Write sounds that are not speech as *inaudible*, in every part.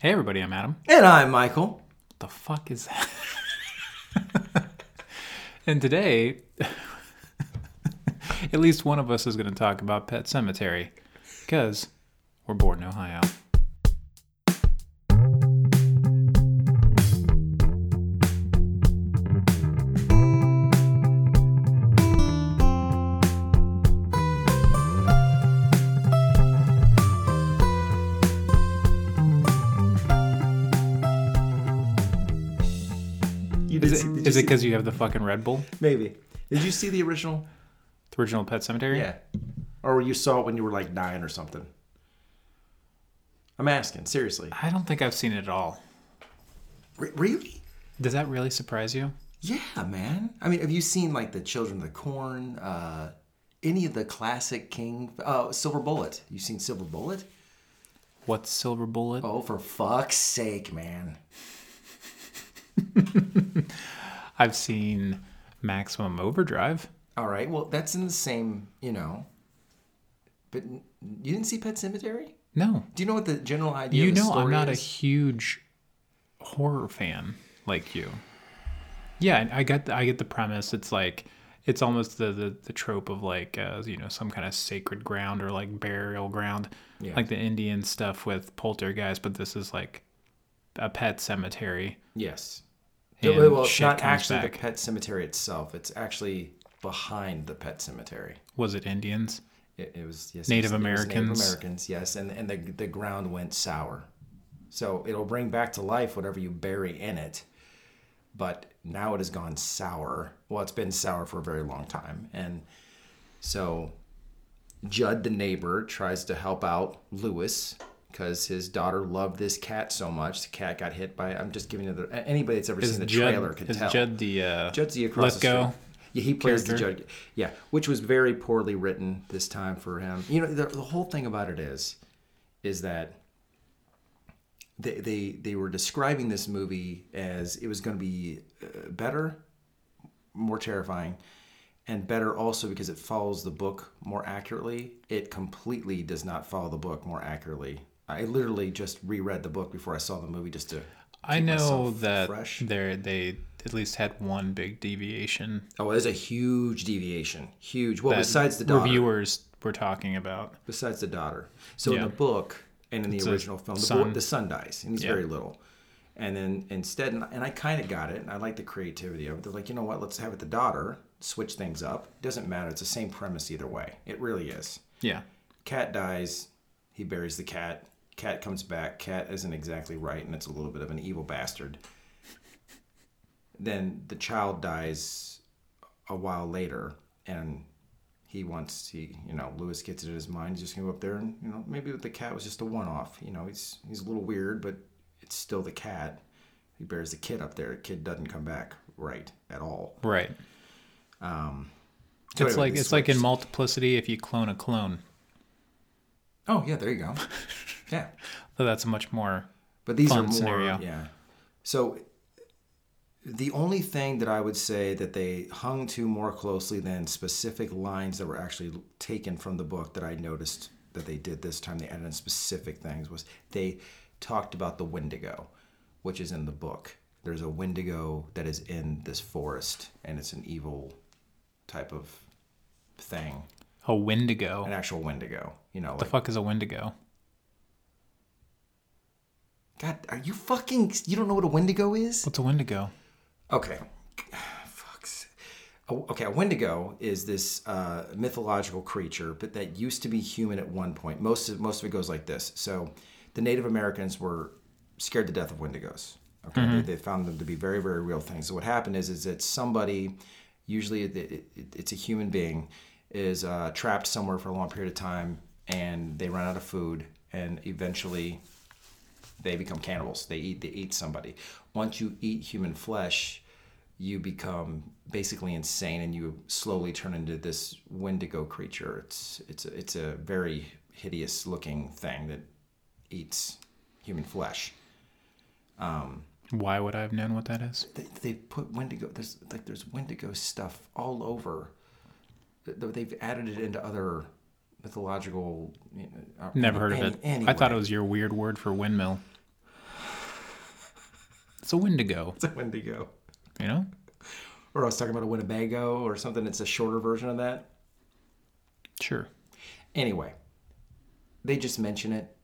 Hey everybody, I'm Adam. And I'm Michael. What the fuck is that? *laughs* and today, *laughs* at least one of us is going to talk about Pet Sematary because we're Bored in Ohio. Is it, see- did you is it see- because you have the fucking Red Bull? maybe? Did you see the original? The original Pet Sematary? Yeah. Or you saw it when you were like nine or something? I'm asking seriously. I don't think I've seen it at all. Re- really? Does that really surprise you? Yeah, man. I mean, have you seen like the Children of the Corn? Uh, any of the classic King? Uh, Silver Bullet. You seen Silver Bullet? What's Silver Bullet? Oh, for fuck's sake, man! *laughs* I've seen Maximum Overdrive. All right. Well, that's in the same, you know. But you didn't see Pet Sematary? No, Do you know what the general idea? Is? You know I'm not a huge horror fan like you. Yeah, I get the, I get the premise. It's like it's almost the the, the trope of like uh, you know some kind of sacred ground or like burial ground, Yeah. like the Indian stuff with poltergeist. But this is like a pet cemetery. Yes. And well, well, shit not comes actually back. the pet cemetery itself. It's actually behind the pet cemetery. Was it Indians? It, it was yes, Native it was- Americans. Native Americans, yes, and and the the ground went sour, so it'll bring back to life whatever you bury in it. But now it has gone sour. Well, it's been sour for a very long time, and so Judd, the neighbor, tries to help out Louis because his daughter loved this cat so much. The cat got hit by. I'm just giving you the anybody that's ever Is seen the Judd, trailer can is tell. Judd the uh, Judd's the across Let the Go street. Yeah, he plays the judge. Yeah, which was very poorly written this time for him. You know, the, the whole thing about it is, is that they they they were describing this movie as it was going to be uh, better, more terrifying, and better also because it follows the book more accurately. It completely does not follow the book more accurately. I literally just reread the book before I saw the movie just to. I know that fresh. they they at least had one big deviation Oh, there's a huge deviation. Huge. Well, besides the daughter. reviewers were talking about. besides the daughter. So Yeah. in the book and in the It's original film, the, son. boy, the son dies, and he's Yeah. very little. And then instead, and and I kind of got it, and I like the creativity of it. They're like, you know what? Let's have it the daughter, switch things up. Doesn't matter. It's the same premise either way. It really is. Yeah. Cat dies. He buries the cat. Cat comes back. Cat isn't exactly right, and it's a little bit of an evil bastard. Then the child dies a while later, and he wants he you know Louis gets it in his mind. He's just gonna go up there and you know maybe the cat was just a one off. You know he's he's a little weird, but it's still the cat. He bears the kid up there. The kid doesn't come back right at all. Right. Um, it's anyway, like it's like in multiplicity if you clone a clone. Oh yeah, there you go. *laughs* Yeah. So that's a much more But these are more, scenario. yeah. So the only thing that I would say that they hung to more closely than specific lines that were actually taken from the book that I noticed that they did this time, they added in specific things, was they talked about the Wendigo, which is in the book. There's a Wendigo that is in this forest, and it's an evil type of thing, a Wendigo. an actual Wendigo. You know, the like, fuck is a Wendigo? God, are you fucking? You don't know what a Wendigo is? What's a Wendigo? Okay. *sighs* Fucks. Okay, a Wendigo is this uh, mythological creature, but that used to be human at one point. Most of most of it goes like this. So, the Native Americans were scared to death of Wendigos. Okay, they, they found them to be very very real things. So what happened is is that somebody, usually it, it, it's a human being, is uh, trapped somewhere for a long period of time, and they run out of food, and eventually they become cannibals. They eat they eat somebody. Once you eat human flesh, you become basically insane and you slowly turn into this wendigo creature. It's it's a, it's a very hideous looking thing that eats human flesh. Why would I have known what that is? They, they put wendigo. There's like there's wendigo stuff all over. Th- They've added it into other mythological. You know, Never heard of any- it. I thought it was your weird word for windmill. It's a Wendigo, *laughs* It's a Wendigo. you know? Or I was talking about a Winnebago or something. It's a shorter version of that. Sure. Anyway, they just mention it,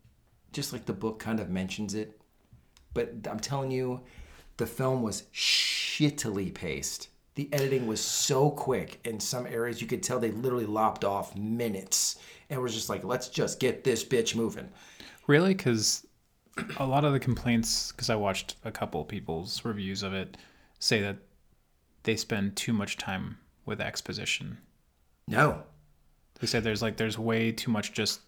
just like the book kind of mentions it. But I'm telling you, the film was shittily paced. The editing was so quick. In some areas, you could tell they literally lopped off minutes. And was just like, let's just get this bitch moving. Really? Because a lot of the complaints, because I watched a couple people's reviews of it, say that they spend too much time with exposition. No, They said there's like there's way too much just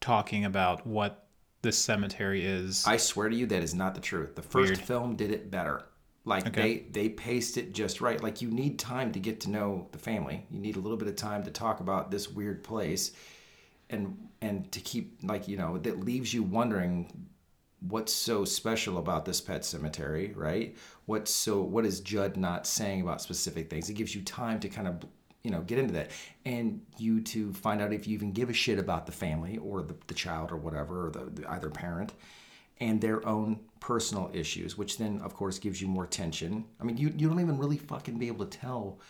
talking about what this cemetery is. I swear to you, that is not the truth. The first Weird. film did it better. Like Okay. they they paced it just right. Like you need time to get to know the family. You need a little bit of time to talk about this weird place, and and to keep like you know that leaves you wondering what's so special about this pet cemetery, right? What's so what is Judd not saying about specific things? It gives you time to kind of you know get into that and you to find out if you even give a shit about the family or the, the child or whatever or the, the either parent and their own personal issues which then of course gives you more tension. I mean you, you don't even really fucking be able to tell.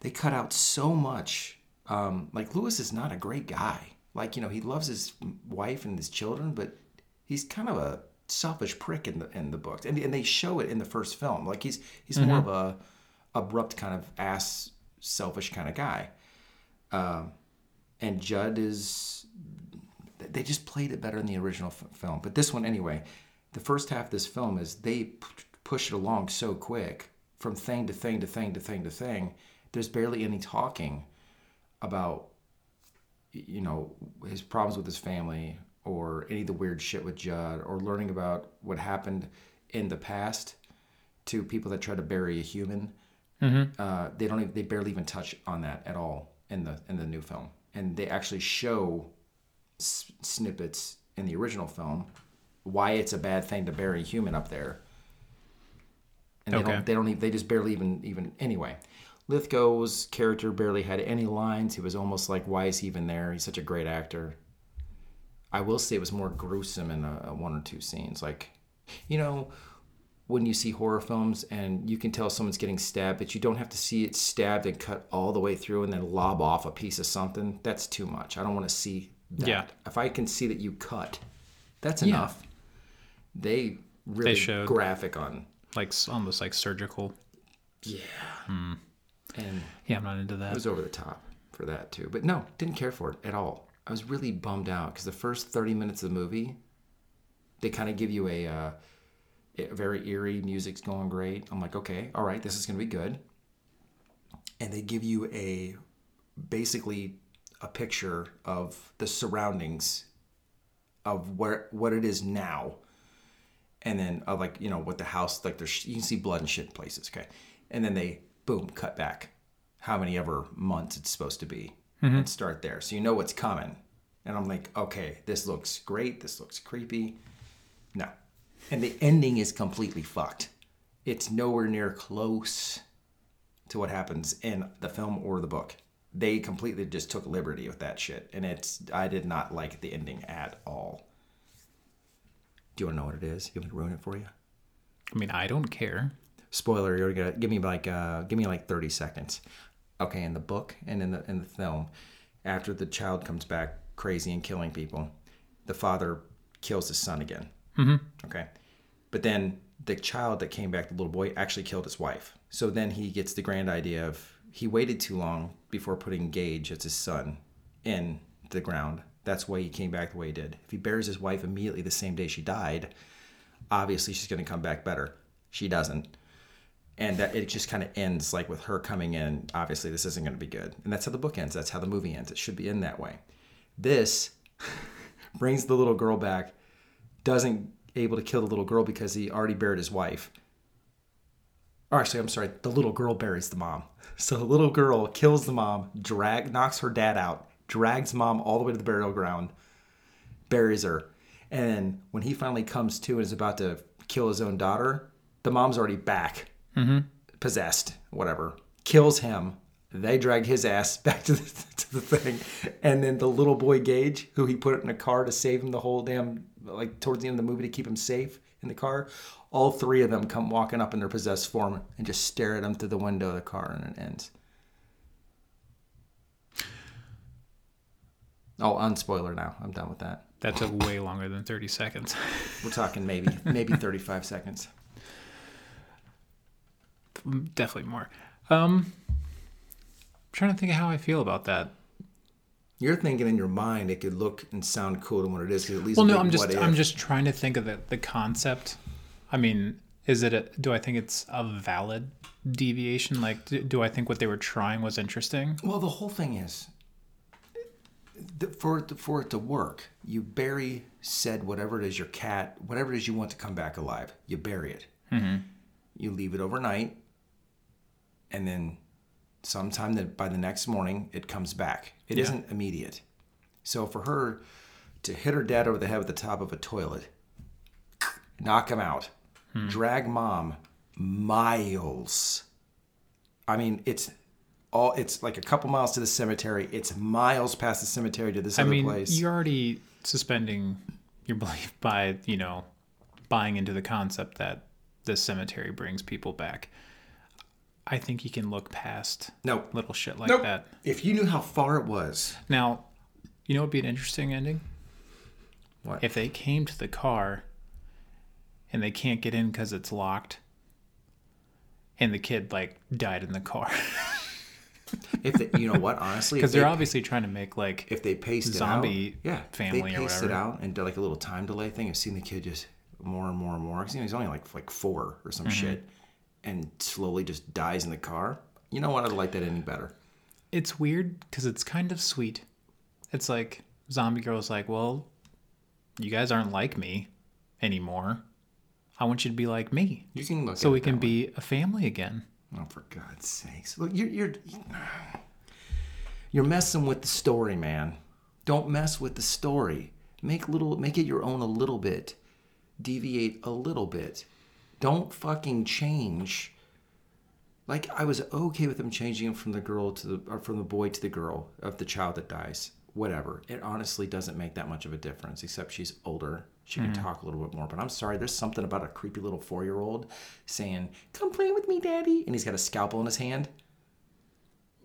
They cut out so much um, like lewis is not a great guy. Like you know he loves his wife and his children but he's kind of a selfish prick in the in the books. And, and they show it in the first film. Like he's he's more of a abrupt kind of ass selfish kind of guy. Um, and judd is they just played it better in the original f- film. But this one anyway the first half of this film is they p- push it along so quick from thing to thing to thing to thing to thing. There's barely any talking about you know his problems with his family or any of the weird shit with Judd or learning about what happened in the past to people that try to bury a human. Uh, they don't even, they barely even touch on that at all in the in the new film, and they actually show s- snippets in the original film why it's a bad thing to bury a human up there. And they Okay. don't they don't even, they just barely even even anyway. Lithgow's character barely had any lines. He was almost like, why is he even there? He's such a great actor. I will say it was more gruesome in a, a one or two scenes. Like, you know, when you see horror films and you can tell someone's getting stabbed, but you don't have to see it stabbed and cut all the way through and then lob off a piece of something. That's too much. I don't want to see that. Yeah. If I can see that you cut, that's enough. They really showed- graphic on. like almost like surgical. Yeah. And Yeah, I'm not into that. it was over the top for that too. But no, didn't care for it at all. I was really bummed out because the first 30 minutes of the movie, they kind of give you a, uh, a very eerie music's going great. I'm like, okay, all right, this is going to be good. And they give you a basically a picture of the surroundings of where what it is now. And then uh, like you know what the house like there's you can see blood and shit in places okay? And then they boom cut back how many ever months it's supposed to be and start there. So you know what's coming. And i'm like okay this looks great. This looks creepy. No. And the ending is completely fucked. It's nowhere near close to what happens in the film or the book they completely just took liberty with that shit. And it's i did not like the ending at all. Do you want to know what it is? You want me to ruin it for you? I mean, I don't care. spoiler you're gonna give me like uh give me like 30 seconds. Okay in the book and in the in the film after the child comes back crazy and killing people the father kills his son again. Mm-hmm. okay. But then the child that came back the little boy actually killed his wife. So then he gets the grand idea of he waited too long before putting gage as his son in the ground. That's why he came back the way he did. If he buries his wife immediately the same day she died obviously she's going to come back better. She doesn't. And that it just kind of ends like with her coming in obviously this isn't going to be good. And that's how the book ends. That's how the movie ends. It should be in that way. This *laughs* brings the little girl back doesn't able to kill the little girl because he already buried his wife or actually i'm sorry the little girl buries the mom *laughs* so the little girl kills the mom drag knocks her dad out drags mom all the way to the burial ground buries her. And when he finally comes to and is about to kill his own daughter, the mom's already back, mm-hmm. possessed, whatever. Kills him, They drag his ass *laughs* back to the, to the thing, and then the little boy Gage, who he put in a car to save him the whole damn like towards the end of the movie to keep him safe in the car. All three of them come walking up in their possessed form and just stare at him through the window of the car, and it ends. Oh, unspoiler now. I'm done with that. That took way longer than 30 seconds. *laughs* We're talking maybe maybe 35 seconds. Definitely more. Um, I'm trying to think of how I feel about that. You're thinking in your mind it could look and sound cool than what it is. At least Well, no, I'm just. I'm just trying to think of the the concept. I mean, is it a, do I think it's a valid deviation? Like, do, do I think what they were trying was interesting? Well, the whole thing is for it to, for it to work, you bury said whatever it is your cat, whatever it is you want to come back alive. You bury it. Mm-hmm. You leave it overnight, and then sometime that by the next morning it comes back. It Yeah. not immediate. So for her to hit her dad over the head with the top of a toilet, knock him out, Hmm. drag mom miles. I mean, it's all it's like a couple miles to the cemetery. It's miles past the cemetery to this I other mean, place. you're already suspending your *laughs* belief by you know buying into the concept that the cemetery brings people back. I think you can look past no, little shit like nope. that. If you knew how far it was, Now, you know what would be an interesting ending? What? If they came to the car and they can't get in because it's locked and the kid like died in the car. *laughs* if they, you know what, honestly, Because *laughs* they, they're obviously trying to make like if they paced zombie it out, yeah, family they or paced it out and did like a little time delay thing. I've seen the kid just more and more and more. Because you know, he's only like like four or Mm-hmm. some shit, and slowly just dies in the car. You know what? I'd like that any better. it's weird because it's kind of sweet. It's like zombie girl's like, well, you guys aren't like me anymore. I want you to be like me, You can look so we can that way. be a family again. Oh, for God's sakes! Look, you're you're you're messing with the story, man. Don't mess with the story. Make little, make it your own a little bit. Deviate a little bit. Don't fucking change. Like I was okay with them changing from the girl to the, or from the boy to the girl of the child that dies. Whatever. It honestly doesn't make that much of a difference, except she's older. She can talk a little bit more. But I'm sorry, there's something about a creepy little four year old saying, Come play with me, daddy. And he's got a scalpel in his hand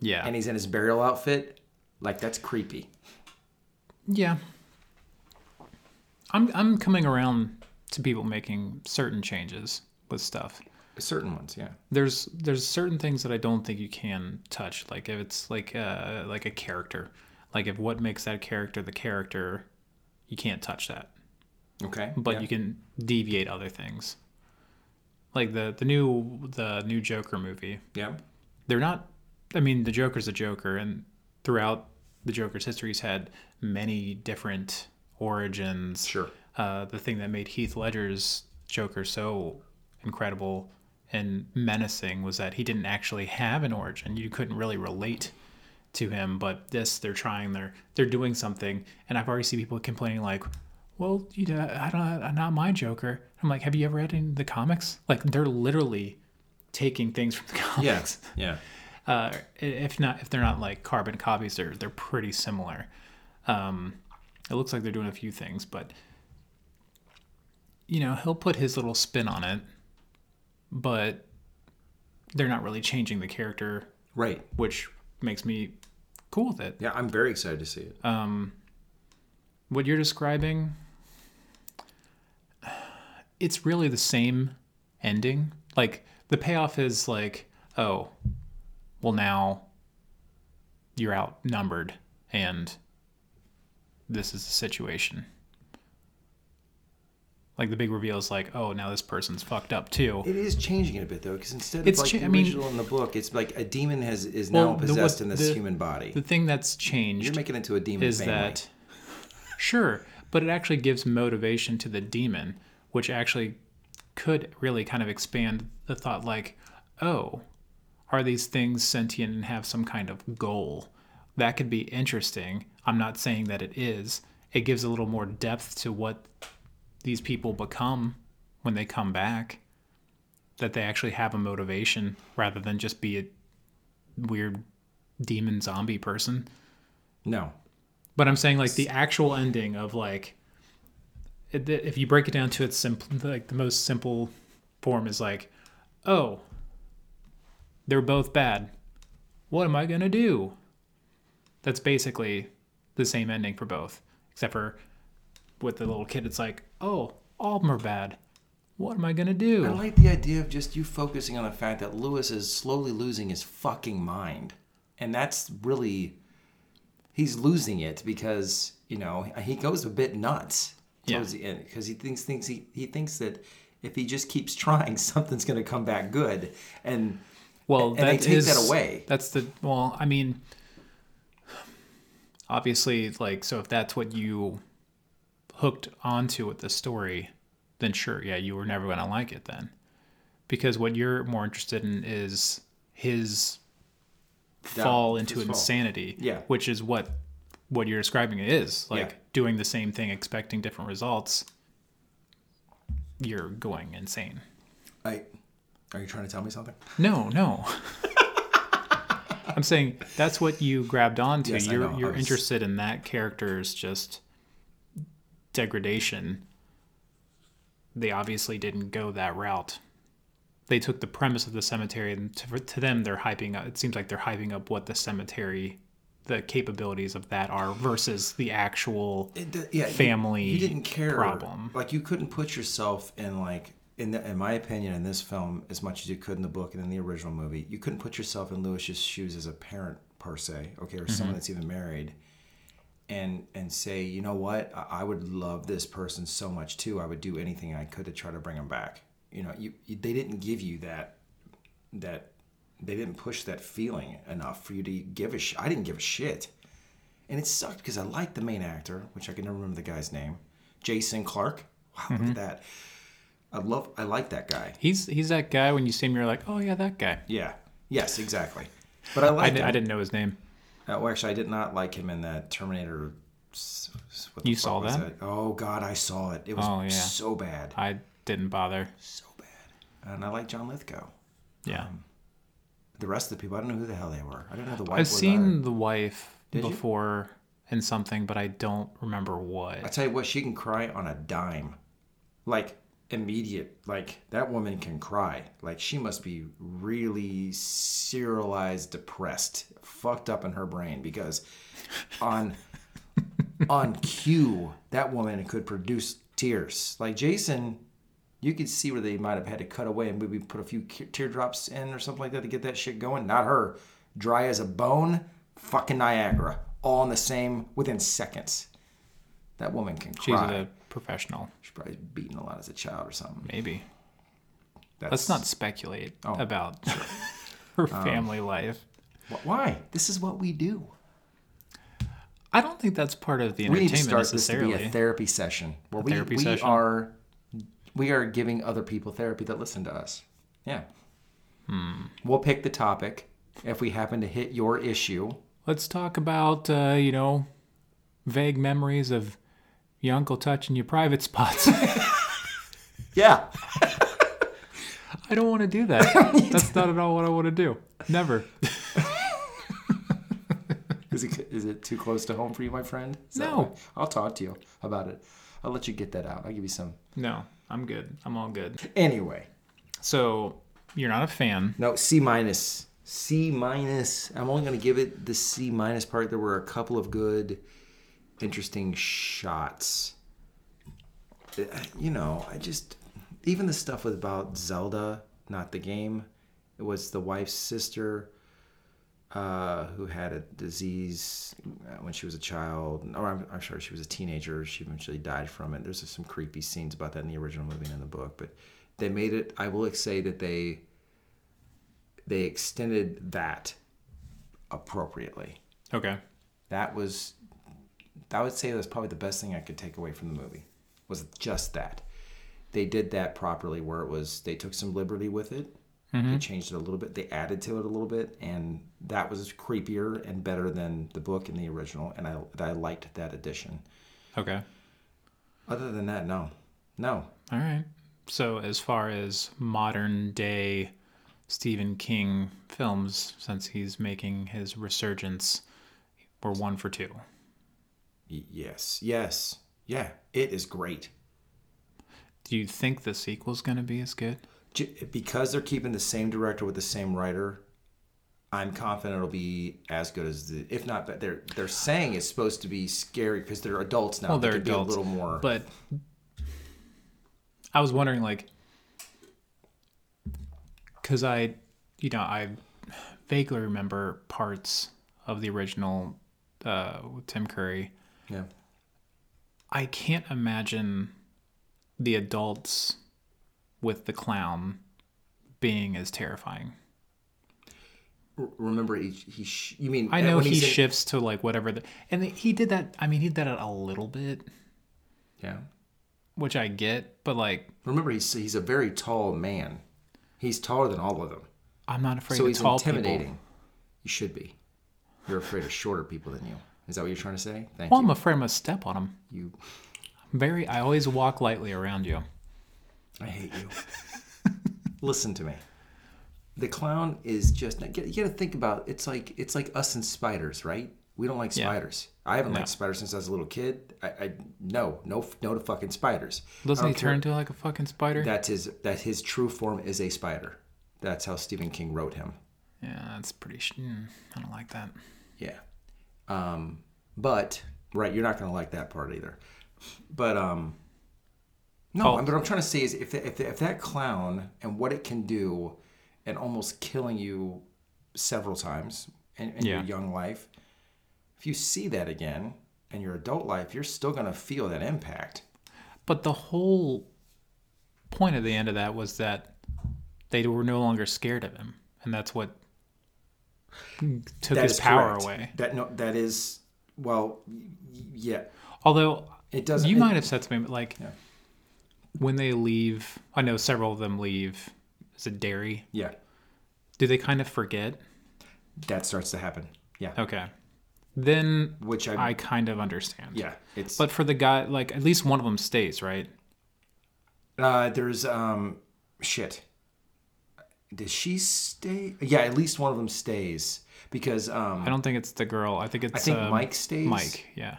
Yeah, and he's in his burial outfit. Like, that's creepy. yeah. I'm I'm coming around to people making certain changes with stuff. Certain ones, yeah. there's there's certain things that I don't think you can touch. Like if it's like uh like a character, like if what makes that character the character, you can't touch that. Okay. But yeah. you can deviate other things. Like the the new the new Joker movie. Yeah. They're not. I mean, the Joker's a Joker, and throughout the Joker's history, he's had many different origins. Sure. Uh, the thing that made Heath Ledger's Joker so incredible and menacing was that he didn't actually have an origin. You couldn't really relate to him. But this, they're trying. They're they're doing something, and I've already seen people complaining like, "Well, you know, I don't, not my Joker." I'm like, "Have you ever read in the comics? Like, they're literally taking things from the *laughs* comics." Yeah. Yeah. uh, if not if they're not like carbon copies they're they're pretty similar um, it looks like they're doing a few things but you know he'll put his little spin on it but they're not really changing the character Right. which makes me cool with it Yeah, I'm very excited to see it. um, what you're describing it's really the same ending like the payoff is like oh well now you're outnumbered and this is the situation like the big reveal is like oh now this person's fucked up too It is changing it a bit though, because instead of It's like cha- the I mean- original in the book, it's like a demon has is Well, now possessed what- in this the- human body. the thing that's changed You're making it into a demon is family. that sure but it actually gives motivation to the demon which actually could really kind of expand the thought like oh are these things sentient and have some kind of goal that could be interesting i'm not saying that it is it gives a little more depth to what these people become when they come back that they actually have a motivation rather than just be a weird demon zombie person. No. But I'm saying like the actual ending of like, it- if you break it down to its simple, like the most simple form is like, oh, they're both bad. What am I gonna do? That's basically the same ending for both, except for with the little kid, it's like, oh, all of them are bad. What am I gonna do? I like the idea of just you focusing on the fact that Louis is slowly losing his fucking mind. And that's really he's losing it because, you know, he goes a bit nuts Yeah. the end because he thinks thinks he, he thinks that if he just keeps *laughs* trying, something's gonna come back good. And Well, and they that take that is- away. That's the well. I mean, obviously, like so. If that's what you hooked onto with the story, then sure, yeah, you were never gonna like it then, because what you're more interested in is his fall into his fall. insanity. Yeah. which is what what you're describing is like Yeah. doing the same thing, expecting different results. You're going insane. I are you trying to tell me something? No, no. *laughs* I'm saying that's what you grabbed onto. Yes, you're you're was- interested in that character's just degradation. They obviously didn't go that route. They took the premise of the cemetery, and to, to them, they're hyping up. It seems like they're hyping up what the cemetery, the capabilities of that are, versus the actual. It, yeah, family You, didn't care. problem. Like you couldn't put yourself in like in the, in my opinion in this film as much as you could in the book and in the original movie. You couldn't put yourself in Louis's shoes as a parent per se, okay, or someone mm-hmm. that's even married, and and say, you know what, I, I would love this person so much too. I would do anything I could to try to bring him back. You know, you, you they didn't give you that that they didn't push that feeling enough for you to give a sh- I didn't give a shit. And it sucked because I liked the main actor, which I can never remember the guy's name, Jason Clarke. Wow, look at that. I love, I like that guy. He's he's that guy when you see him, you're like, oh yeah, that guy. Yeah, yes, exactly. But I I, like di- him. I didn't know his name. Uh, well, actually, I did not like him in that Terminator. s- s- What You saw was that? Oh God, I saw it. It was Oh, yeah. so bad, I didn't bother. so bad. And I like John Lithgow. Yeah. Um, The rest of the people, I don't know who the hell they were. I don't know the wife. I've seen the wife Did you? before in something, but I don't remember what. I tell you what, she can cry on a dime, like immediate. Like that woman can cry. Like she must be really serialized, depressed, fucked up in her brain because on *laughs* on cue that woman could produce tears. Like Jason, you could see where they might have had to cut away and maybe put a few teardrops in or something like that to get that shit going. Not her, dry as a bone, fucking Niagara, all in the same within seconds. That woman can She's cry. a professional, She's probably beaten a lot as a child or something. maybe. That's, Let's not speculate Oh, about *laughs* her um, family life. Wh- Why? This is what we do. I don't think that's part of the entertainment. We need to start this to be a therapy session where we, therapy we session? are we are giving other people therapy that listen to us. Yeah. Hmm. We'll pick the topic if we happen to hit your issue. Let's talk about uh, you know vague memories of your uncle touching your private spots. *laughs* Yeah. I don't want to do that. *laughs* That's not at all what I want to do. Never. *laughs* Is it, is it too close to home for you, my friend? Is No. I'll talk to you about it. I'll let you get that out. I'll give you some. No, I'm good. I'm all good. Anyway, So you're not a fan. no, C minus. C minus. I'm only going to give it the C minus part. There were a couple of good, interesting shots. Uh, You know, I just. Even the stuff with about Zelda, not the game. It was the wife's sister uh, who had a disease uh, when she was a child. Or I'm, I'm sorry, she was a teenager. She eventually died from it. There's some creepy scenes about that in the original movie and in the book. But they made it. I will say that they they extended that appropriately. Okay. That was, I would say that's probably the best thing I could take away from the movie was just that. They did that properly where it was, they took some liberty with it. They mm-hmm. changed it a little bit. They added to it a little bit. And that was creepier and better than the book and the original. And I, I liked that addition. Okay. Other than that, no. No. All right. So as far as modern day Stephen King films since he's making his resurgence. We're one for two. Y- yes, yes, yeah. It is great. Do you think the sequel's going to be as good? Because they're keeping the same director with the same writer. I'm confident it'll be as good as the, if not. But they're they're saying it's supposed to be scary because they're adults now. Well, They they're be adults, a little more. But I was wondering, like, because I, you know, I vaguely remember parts of the original uh, with Tim Curry. yeah, I can't imagine the adults with the clown being as terrifying. Remember he, he sh- you mean I uh, know when he in- shifts to like whatever, the, and he did that. I mean, he did that a little bit, yeah. which I get, but like, Remember he's he's a very tall man. He's taller than all of them. I'm not afraid So of he's tall intimidating. people. You should be. You're afraid of shorter people than you. Is that what you're trying to say? Thank Well, I'm afraid I'm gonna step on him. You. I'm Very. I always walk lightly around you. I hate you. Listen to me. The clown is just. You got to think about. It's like it's like us and spiders, right? We don't like Yeah. spiders. I haven't No. liked spiders since I was a little kid. I, I no no no to fucking spiders. Doesn't he care- turn into like a fucking spider? That's his that his true form is a spider. That's how Stephen King wrote him. yeah, that's pretty. Sh- mm, I don't like that. Yeah. Um, but right, you're not gonna like that part either. But um, no. Oh. What I'm trying to say is if if if that clown and what it can do, and almost killing you several times in, in Yeah. your young life, if you see that again in your adult life, you're still gonna feel that impact. But the whole point of the end of that was that they were no longer scared of him, and that's what took That his power correct. away. That no, that is well, yeah. Although It doesn't. you it- might have said to me like Yeah. When they leave. I know several of them leave. Is it Derry? Yeah, Do they kind of forget? that starts to happen. Yeah, Okay, then which I, I kind of understand. yeah, it's But for the guy, like at least one of them stays, right? Uh, there's um, shit. Does she stay? Yeah, at least one of them stays because um, I don't think it's the girl. I think it's. I think um, Mike stays. Mike, yeah.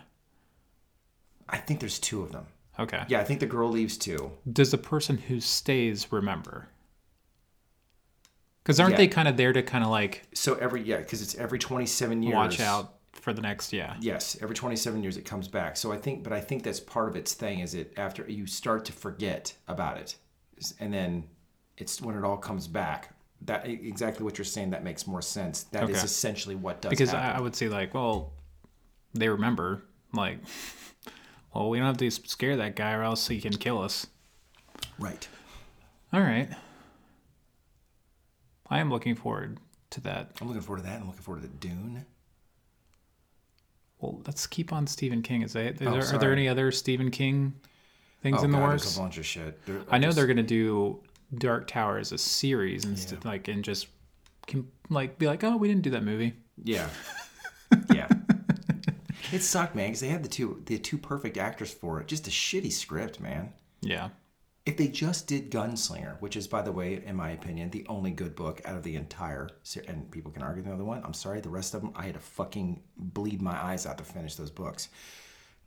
I think there's two of them. Okay. Yeah, I think the girl leaves too. Does the person who stays remember? Because aren't Yeah. they kind of there to kind of like So every yeah, because it's every 27 years. watch out for the next? Yeah. Yes, every 27 years it comes back. So I think, but I think that's part of its thing is it after you start to forget about it, and then it's when it all comes back. That exactly what you're saying. That makes more sense. That is Okay. essentially what does Because happen. I would say like, well, they remember. Like, *laughs* well, we don't have to scare that guy, or else he can kill us. right. All right. I am looking forward to that. I'm looking forward to that. I'm looking forward to the Dune. Well, let's keep on Stephen King. Is, they, is Oh, there, are there any other Stephen King things Oh, in the God, works? There's a bunch of shit. There- I know just- they're gonna do Dark Tower as a series instead, like, and just can like be like, oh, we didn't do that movie. Yeah. Yeah. *laughs* it sucked, man, because they had the two the two perfect actors for it. Just a shitty script, man. Yeah, If they just did Gunslinger, which is, by the way, in my opinion, the only good book out of the entire series, and people can argue the other one. I'm sorry, the rest of them, I had to fucking bleed my eyes out to finish those books.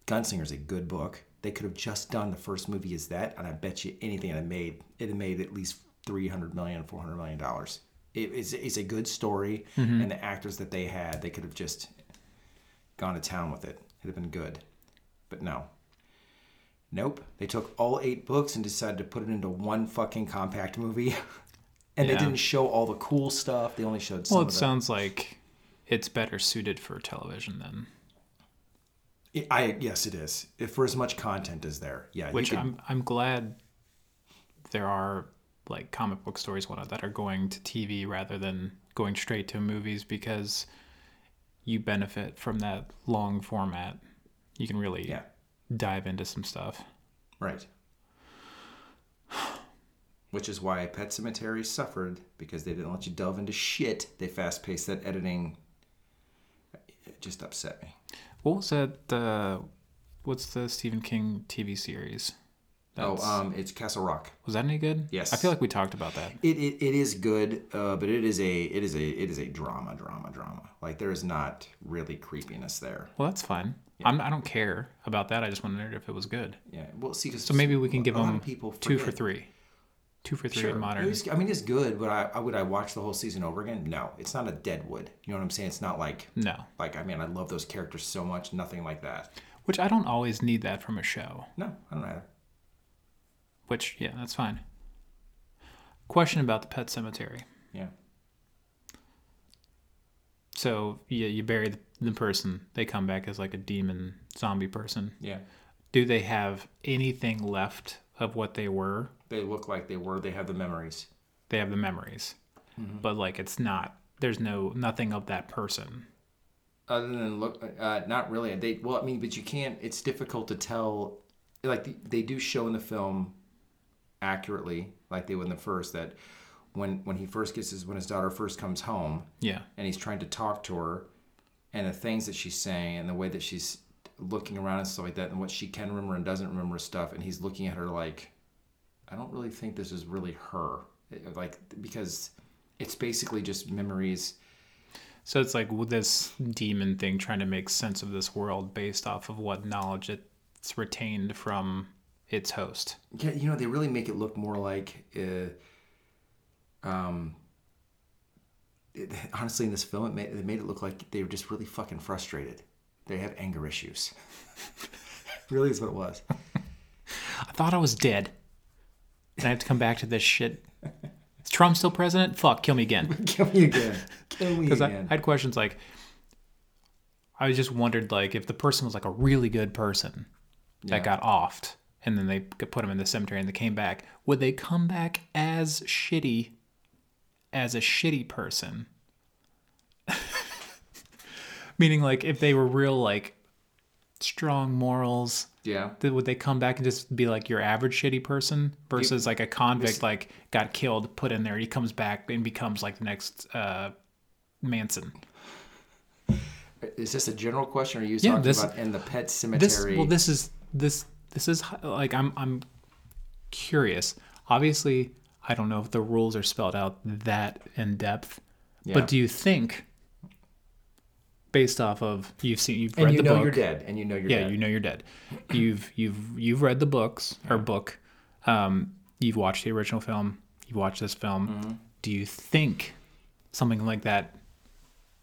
Gunslinger is a good book. They could have just done the first movie as that, and I bet you anything it made it made at least 300 million, 400 million dollars. It is it's a good story, mm-hmm. and the actors that they had, they could have just gone to town with it. It'd have been good, but no. Nope. They took all eight books and decided to put it into one fucking compact movie. *laughs* and Yeah. they didn't show all the cool stuff. They only showed some well, it sounds like it's better suited for television then, I yes, it is. If for as much content as there, yeah. which could- I'm I'm glad there are like comic book stories whatnot that are going to TV rather than going straight to movies because you benefit from that long format. You can really yeah, dive into some stuff. right. Which is why Pet Sematary suffered because they didn't let you delve into shit. They fast paced that editing. It just upset me. What was that? Uh, what's the Stephen King TV series? Oh, um, it's Castle Rock. Was that any good? Yes. I feel like we talked about that. It, it, it is good, uh, but it is a it is a it is a drama, drama, drama. Like there is not really creepiness there. Well, that's fine. I'm, I don't care about that. I just wondered if it was good. Yeah, well, see, So maybe we can give them people two for three. Two for three Sure. in modern. Was- I mean, it's good, but I, I would I watch the whole season over again? No, it's not a Deadwood. You know what I'm saying? It's not like No. like I mean, I love those characters so much. Nothing like that. Which I don't always need that from a show. No, I don't either. Which, yeah, that's fine. Question about the pet cemetery. Yeah. So, yeah, you bury the, the person, they come back as like a demon zombie person. Yeah. Do they have anything left of what they were? They look like they were. They have the memories. They have the memories. Mm-hmm. But like it's not there's no nothing of that person. Other than look, uh, not really. They well, I mean, but you can't. It's difficult to tell. Like they do show in the film accurately, like they would in the first, that when when he first gets his when his daughter first comes home, Yeah. and he's trying to talk to her, and the things that she's saying, and the way that she's looking around and stuff like that, and what she can remember and doesn't remember stuff, and he's looking at her like, I don't really think this is really her, eh, like because it's basically just memories. So it's like this demon thing trying to make sense of this world based off of what knowledge it's retained from its host. Yeah, you know, they really make it look more like, uh, um, it, honestly, in this film, it made, it made it look like they were just really fucking frustrated. They have anger issues. *laughs* really is what it was. I thought I was dead. And I have to come back to this shit. Is Trump still president? Fuck, kill me again. *laughs* Kill me again. Kill me Because I, again. I had questions like, I just wondered like if the person was like a really good person that Yeah. got offed, and then they could put them in the cemetery and they came back, would they come back as shitty as a shitty person? *laughs* Meaning like if they were real like strong morals, yeah. th- would they come back and just be like your average shitty person versus like a convict like got killed put in there he comes back and becomes like the next uh manson Is this a general question, or are you Yeah, talking this- about in the pet this cemetery? well this is this this is like i'm i'm curious obviously i don't know if the rules are spelled out that in depth Yeah. but do you think based off of you've seen you've and read you the know book you're dead, and you know you're yeah dead. you know you're dead you've you've you've read the books or book um you've watched the original film you've watched this film Mm-hmm. do you think something like that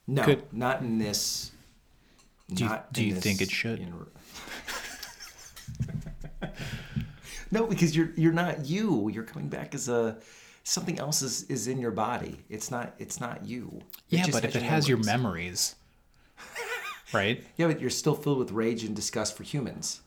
no, could- not in this. Do you- do you this think it should? *laughs* no, because you're you're not you. You're coming back as a something else is, is in your body. It's not it's not you. It yeah but if it has your memories. memories right *laughs* yeah, but you're still filled with rage and disgust for humans.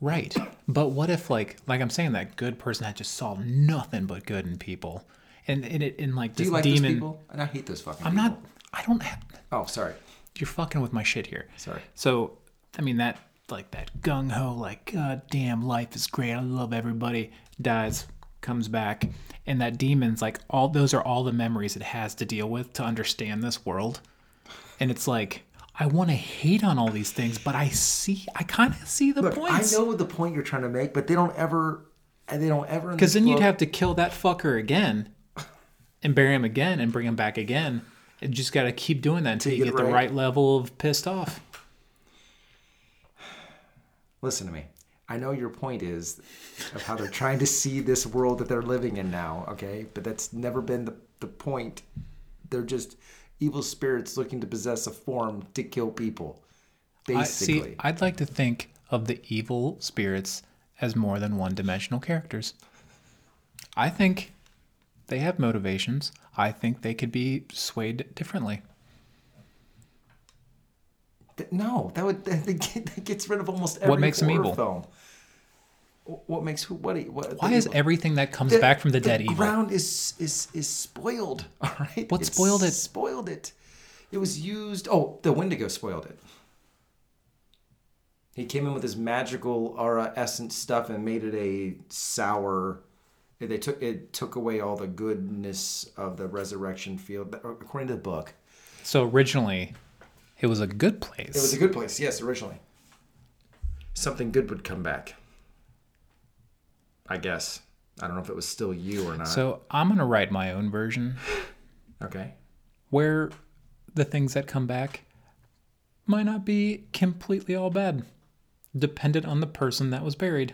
right but what if like like i'm saying that good person that just saw nothing but good in people and and it in like Do this you like demon those people? And I hate those fucking. i'm people. not i don't have Oh, sorry. you're fucking with my shit here Sorry. So, I mean that like that gung ho, like God damn, life is great. I love everybody. Dies, comes back, and that demon's like all those are all the memories it has to deal with to understand this world. And it's like I want to hate on all these things, but I see, I kind of see the Look, points. I know the point you're trying to make, but they don't ever. They don't ever. Because then you'd have to kill that fucker again, and bury him again, and bring him back again. And just got to keep doing that until you get get it the right. right level of pissed off. Listen to me. I know your point is of how they're trying to see this world that they're living in now, okay? But that's never been the, the point. They're just evil spirits looking to possess a form to kill people. Basically. I see. I'd like to think of the evil spirits as more than one-dimensional characters. I think they have motivations. I think they could be swayed differently. Th- no, that would *laughs* that, that gets rid of almost every What makes them evil? film. What makes who? What? what Why is everything that comes back from the, dead evil? The ground is is is spoiled. *laughs* All right. What It's spoiled it? Spoiled it. It was used. Oh, the Wendigo spoiled it. He came in with his magical aura essence stuff and made it a sour. They took it took away all the goodness of the resurrection field, according to the book. So originally, it was a good place. It was a good place, yes, originally. Something good would come back. I guess. I don't know if it was still you or not. So I'm gonna write my own version okay. where the things that come back might not be completely all bad, dependent on the person that was buried.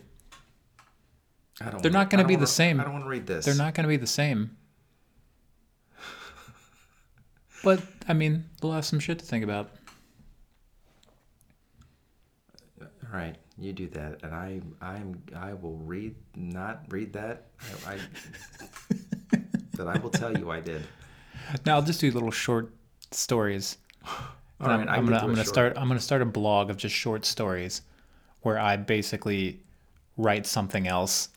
I don't They're wanna- not gonna be the wanna- same. I don't want to read this. They're not gonna be the same. *laughs* But I mean, they'll have some shit to think about. All right, you do that, and I, I'm, I will read, not read that. I, I *laughs* that I will tell you I did. Now I'll just do little short stories. *sighs* All right, I'm, I'm gonna I'm gonna short- start I'm gonna start a blog of just short stories, where I basically write something else,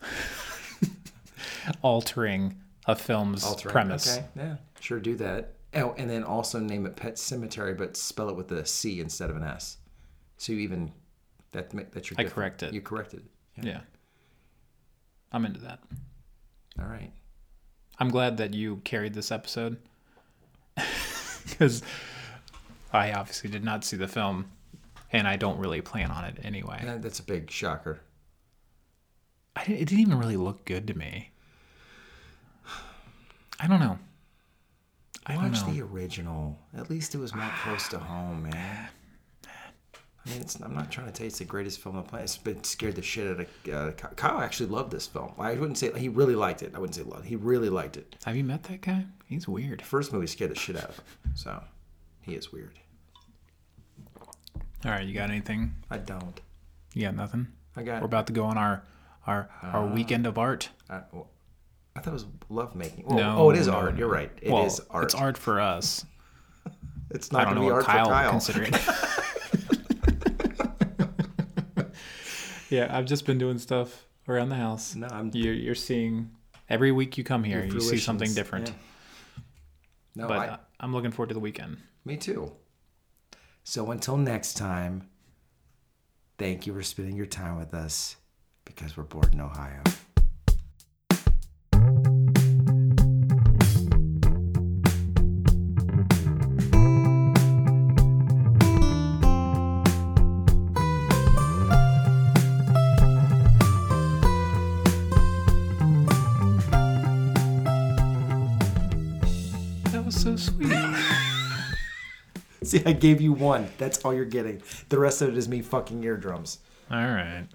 *laughs* altering a film's altering. premise. Okay, yeah, sure, do that. Oh, and then also name it Pet Cemetery, but spell it with a C instead of an S. So you even that ma- that's your. I corrected. You corrected. Yeah. Yeah, I'm into that. All right. I'm glad that you carried this episode *laughs* because I obviously did not see the film, and I don't really plan on it anyway. Yeah, that's a big shocker. I, it didn't even really look good to me. I don't know. I don't know. the original. At least it was more close to home, man. *sighs* *sighs* I mean, it's, I'm not trying to tell you it's the greatest film on the planet. It's been scared the shit out of uh, Ky- Kyle. Actually loved this film. I wouldn't say he really liked it. I wouldn't say loved. He really liked it. Have you met that guy? He's weird. The first movie scared the shit out of him. So he is weird. All right, you got anything? I don't. You got nothing? I got. We're about to go on our our our weekend of art. I, well, I thought it was love making. Oh, No, oh, it is no, art. no. You're right. It is well, art. It's art for us. *laughs* It's not going to be what art Kyle, for Kyle. consider *laughs* it. Yeah, I've just been doing stuff around the house. No, I'm. You're, you're seeing every week you come here, you see something different. yeah. No, But I, I'm looking forward to the weekend. Me too. So until next time, thank you for spending your time with us because we're bored in Ohio. *laughs* See, I gave you one. That's all you're getting. The rest of it is me fucking eardrums. All right.